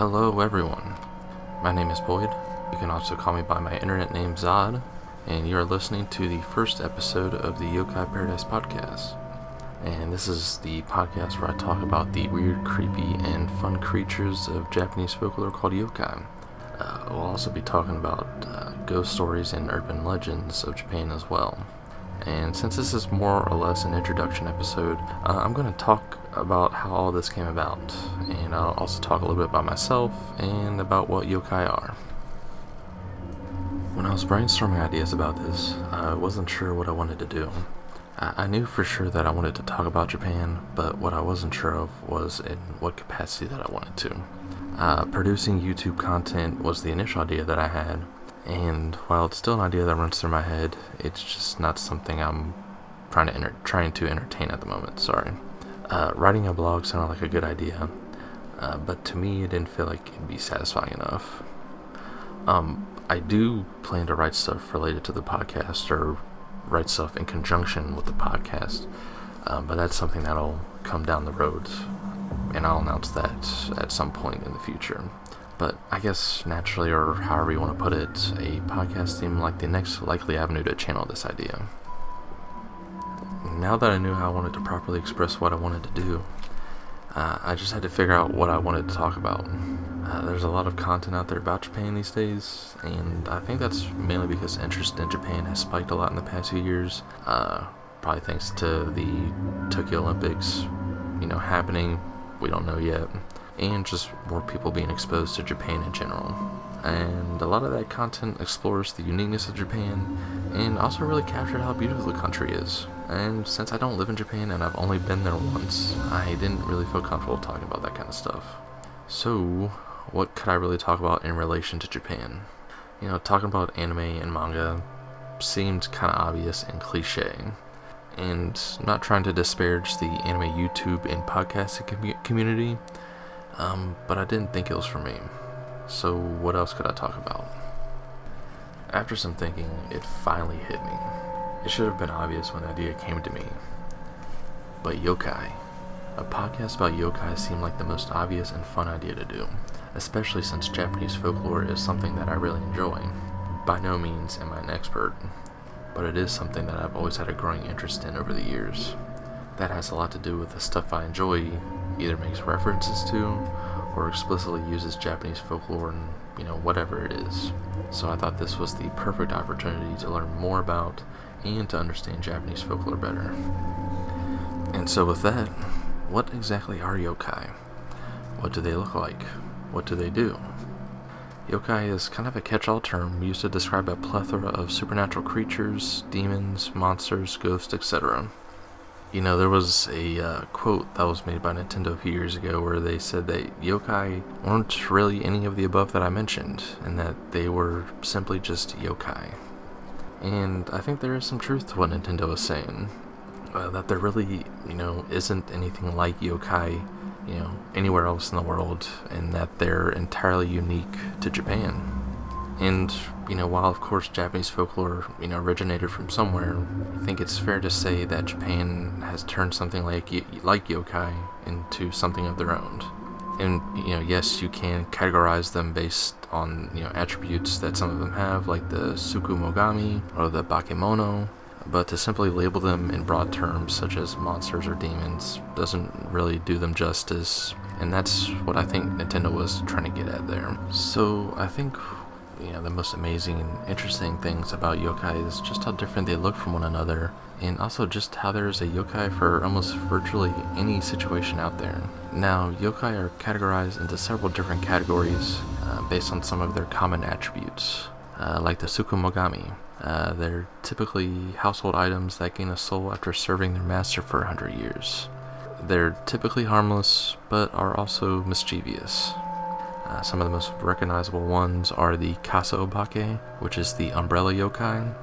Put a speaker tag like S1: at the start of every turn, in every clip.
S1: Hello, everyone. My name is Boyd. You can also call me by my internet name Zod, and you are listening to the first episode of the Yokai Paradise podcast. And this is the podcast where I talk about the weird, creepy, and fun creatures of Japanese folklore called yokai. Uh, we'll also be talking about uh, ghost stories and urban legends of Japan as well. And since this is more or less an introduction episode, uh, I'm going to talk about how all this came about. And I'll also talk a little bit about myself and about what yokai are. When I was brainstorming ideas about this, I wasn't sure what I wanted to do. I, I knew for sure that I wanted to talk about Japan, but what I wasn't sure of was in what capacity that I wanted to. Uh, producing YouTube content was the initial idea that I had, and while it's still an idea that runs through my head, it's just not something I'm trying to enter- trying to entertain at the moment. Sorry. Uh, writing a blog sounded like a good idea, uh, but to me, it didn't feel like it'd be satisfying enough. Um, I do plan to write stuff related to the podcast or write stuff in conjunction with the podcast, um, but that's something that'll come down the road, and I'll announce that at some point in the future. But I guess naturally, or however you want to put it, a podcast seemed like the next likely avenue to channel this idea. Now that I knew how I wanted to properly express what I wanted to do, uh, I just had to figure out what I wanted to talk about. Uh, there's a lot of content out there about Japan these days, and I think that's mainly because interest in Japan has spiked a lot in the past few years. Uh, probably thanks to the Tokyo Olympics, you know, happening. We don't know yet, and just more people being exposed to Japan in general. And a lot of that content explores the uniqueness of Japan, and also really captured how beautiful the country is. And since I don't live in Japan and I've only been there once, I didn't really feel comfortable talking about that kind of stuff. So, what could I really talk about in relation to Japan? You know, talking about anime and manga seemed kind of obvious and cliche. And not trying to disparage the anime YouTube and podcasting commu- community, um, but I didn't think it was for me. So, what else could I talk about? After some thinking, it finally hit me. It should have been obvious when the idea came to me. But yokai. A podcast about yokai seemed like the most obvious and fun idea to do, especially since Japanese folklore is something that I really enjoy. By no means am I an expert, but it is something that I've always had a growing interest in over the years. That has a lot to do with the stuff I enjoy, either makes references to, or explicitly uses Japanese folklore and, you know, whatever it is. So I thought this was the perfect opportunity to learn more about and to understand Japanese folklore better. And so, with that, what exactly are yokai? What do they look like? What do they do? Yokai is kind of a catch all term used to describe a plethora of supernatural creatures, demons, monsters, ghosts, etc. You know, there was a uh, quote that was made by Nintendo a few years ago where they said that yokai weren't really any of the above that I mentioned, and that they were simply just yokai. And I think there is some truth to what Nintendo is saying. Uh, that there really, you know, isn't anything like yokai, you know, anywhere else in the world, and that they're entirely unique to Japan. And, you know, while of course Japanese folklore, you know, originated from somewhere, I think it's fair to say that Japan has turned something like like yokai into something of their own. And, you know, yes, you can categorize them based on, you know, attributes that some of them have, like the Tsukumogami or the Bakemono, but to simply label them in broad terms such as monsters or demons doesn't really do them justice. And that's what I think Nintendo was trying to get at there. So I think you know the most amazing and interesting things about yokai is just how different they look from one another and also just how there's a yokai for almost virtually any situation out there. Now yokai are categorized into several different categories uh, based on some of their common attributes uh, like the tsukumogami uh, they're typically household items that gain a soul after serving their master for 100 years. They're typically harmless but are also mischievous uh, some of the most recognizable ones are the Kasa Obake, which is the Umbrella Yokai,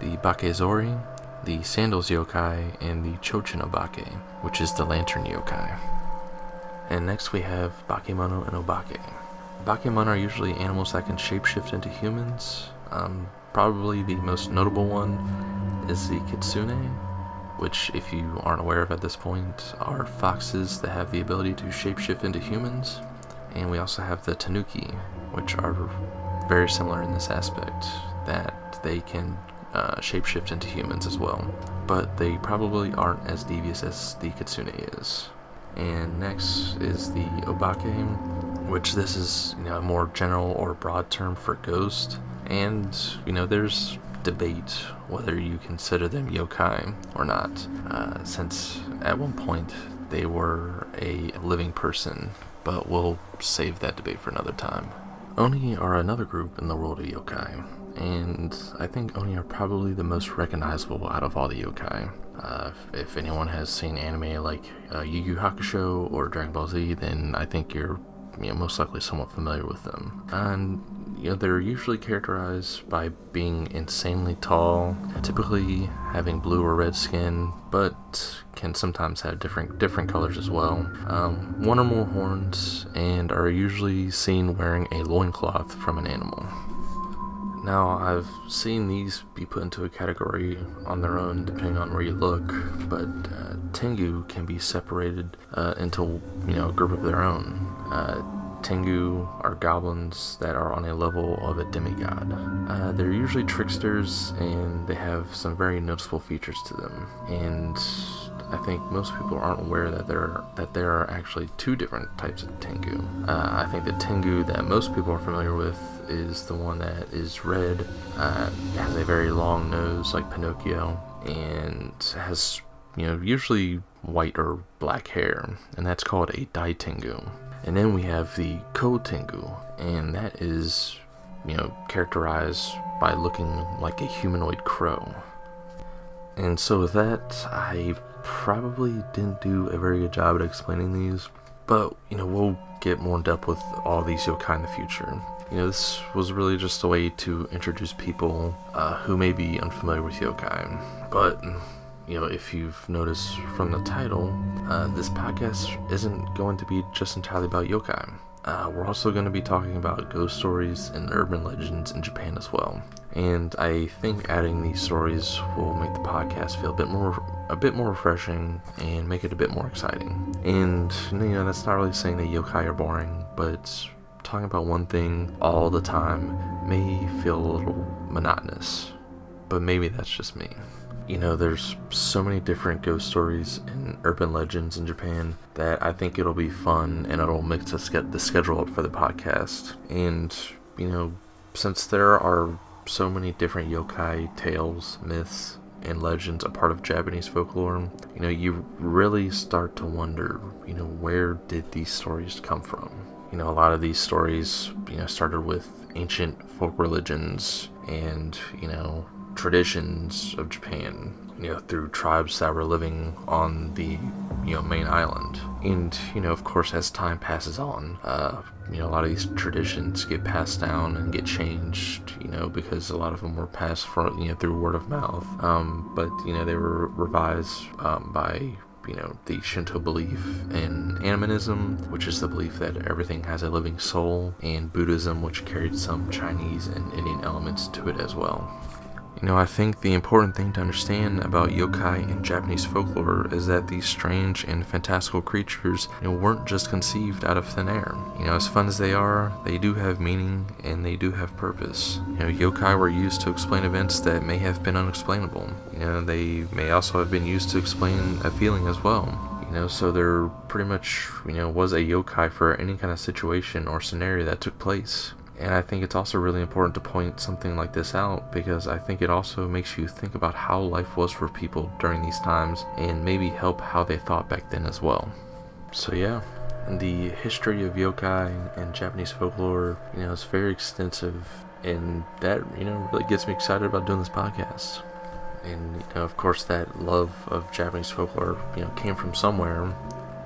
S1: the Bakezori, the Sandals Yokai, and the Chochin Obake, which is the Lantern Yokai. And next we have Bakemono and Obake. Bakemono are usually animals that can shapeshift into humans. Um, probably the most notable one is the Kitsune, which, if you aren't aware of at this point, are foxes that have the ability to shapeshift into humans And we also have the Tanuki, which are very similar in this aspect, that they can uh, shapeshift into humans as well. But they probably aren't as devious as the Kitsune is. And next is the Obake, which this is you know a more general or broad term for ghost. And you know there's debate whether you consider them yokai or not, uh, since at one point they were a living person. But we'll save that debate for another time. Oni are another group in the world of yokai, and I think Oni are probably the most recognizable out of all the yokai. Uh, if anyone has seen anime like uh, Yu Yu Hakusho or Dragon Ball Z, then I think you're you know, most likely somewhat familiar with them. And you know, they're usually characterized by being insanely tall, typically having blue or red skin, but can sometimes have different different colors as well. Um, one or more horns, and are usually seen wearing a loincloth from an animal. Now, I've seen these be put into a category on their own depending on where you look, but uh, Tengu can be separated uh, into you know a group of their own. Uh, Tengu are goblins that are on a level of a demigod. Uh, they're usually tricksters and they have some very noticeable features to them. And I think most people aren't aware that there that there are actually two different types of Tengu. Uh, I think the Tengu that most people are familiar with is the one that is red, uh, has a very long nose like Pinocchio, and has you know usually white or black hair, and that's called a Dai Tengu. And then we have the Ko Tengu, and that is, you know, characterized by looking like a humanoid crow. And so with that, I probably didn't do a very good job at explaining these, but you know, we'll get more in depth with all these yokai in the future. You know, this was really just a way to introduce people uh, who may be unfamiliar with yokai. But you know, if you've noticed from the title, uh, this podcast isn't going to be just entirely about yokai. Uh, we're also going to be talking about ghost stories and urban legends in Japan as well. And I think adding these stories will make the podcast feel a bit more a bit more refreshing and make it a bit more exciting. And you know, that's not really saying that yokai are boring, but talking about one thing all the time may feel a little monotonous. But maybe that's just me you know, there's so many different ghost stories and urban legends in Japan that I think it'll be fun and it'll mix the schedule up for the podcast. And, you know, since there are so many different yokai tales, myths, and legends a part of Japanese folklore, you know, you really start to wonder, you know, where did these stories come from? You know, a lot of these stories, you know, started with ancient folk religions and, you know, traditions of Japan, you know, through tribes that were living on the, you know, main island. And, you know, of course, as time passes on, uh, you know, a lot of these traditions get passed down and get changed, you know, because a lot of them were passed from, you know, through word of mouth. Um, but, you know, they were revised um, by you know, the Shinto belief in animism, which is the belief that everything has a living soul, and Buddhism, which carried some Chinese and Indian elements to it as well. Know, I think the important thing to understand about yokai in Japanese folklore is that these strange and fantastical creatures you know, weren't just conceived out of thin air. You know, as fun as they are, they do have meaning and they do have purpose. You know, yokai were used to explain events that may have been unexplainable. You know, they may also have been used to explain a feeling as well. You know, so there pretty much, you know, was a yokai for any kind of situation or scenario that took place. And I think it's also really important to point something like this out because I think it also makes you think about how life was for people during these times and maybe help how they thought back then as well. So, yeah, the history of yokai and Japanese folklore, you know, is very extensive, and that, you know, really gets me excited about doing this podcast. And, you know, of course, that love of Japanese folklore, you know, came from somewhere,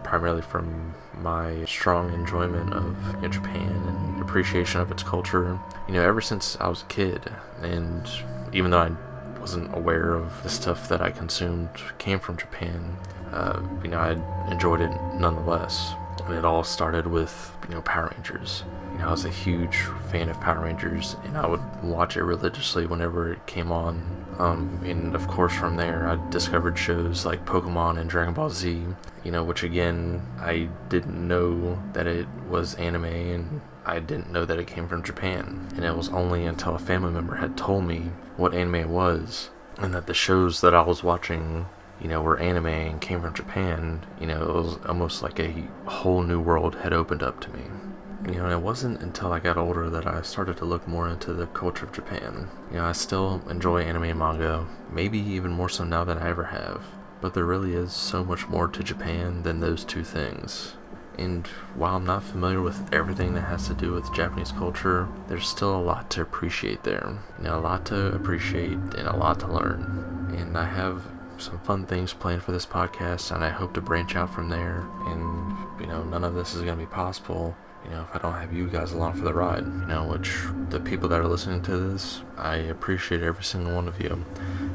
S1: primarily from my strong enjoyment of you know, Japan and appreciation of its culture. You know, ever since I was a kid, and even though I wasn't aware of the stuff that I consumed came from Japan, uh, you know, I enjoyed it nonetheless. And it all started with you know Power Rangers. You know, I was a huge fan of Power Rangers, and I would watch it religiously whenever it came on. Um, and of course, from there, I discovered shows like Pokemon and Dragon Ball Z. You know, which again, I didn't know that it was anime, and I didn't know that it came from Japan. And it was only until a family member had told me what anime was, and that the shows that I was watching you know, were anime and came from Japan, you know, it was almost like a whole new world had opened up to me. You know, it wasn't until I got older that I started to look more into the culture of Japan. You know, I still enjoy anime and manga, maybe even more so now than I ever have. But there really is so much more to Japan than those two things. And while I'm not familiar with everything that has to do with Japanese culture, there's still a lot to appreciate there. You know, a lot to appreciate and a lot to learn. And I have some fun things planned for this podcast, and I hope to branch out from there. And, you know, none of this is going to be possible, you know, if I don't have you guys along for the ride. You know, which the people that are listening to this, I appreciate every single one of you.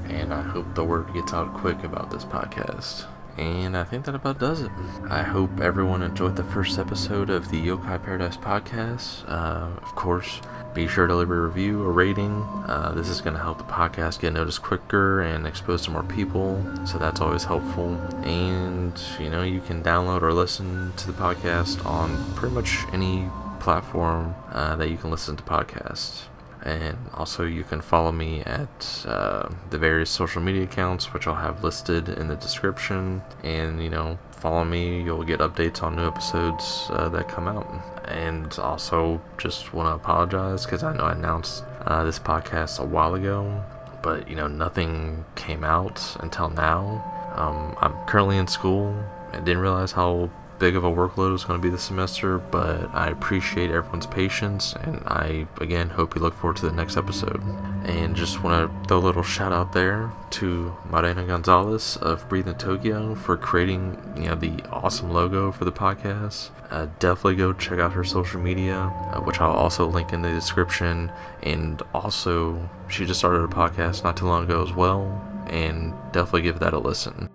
S1: And I hope the word gets out quick about this podcast. And I think that about does it. I hope everyone enjoyed the first episode of the Yokai Paradise podcast. Uh, of course, be sure to leave a review, a rating. Uh, this is going to help the podcast get noticed quicker and exposed to more people, so that's always helpful. And, you know, you can download or listen to the podcast on pretty much any platform uh, that you can listen to podcasts. And also, you can follow me at uh, the various social media accounts, which I'll have listed in the description. And, you know, follow me, you'll get updates on new episodes uh, that come out and also just want to apologize because I know I announced uh, this podcast a while ago, but you know nothing came out until now. Um, I'm currently in school. I didn't realize how big of a workload it was going to be this semester, but I appreciate everyone's patience, and I again hope you look forward to the next episode. And just want to throw a little shout out there to Marina Gonzalez of Breathing Tokyo for creating you know the awesome logo for the podcast. Uh, definitely go check out her social media, uh, which I'll also link in the description. And also, she just started a podcast not too long ago as well, and definitely give that a listen.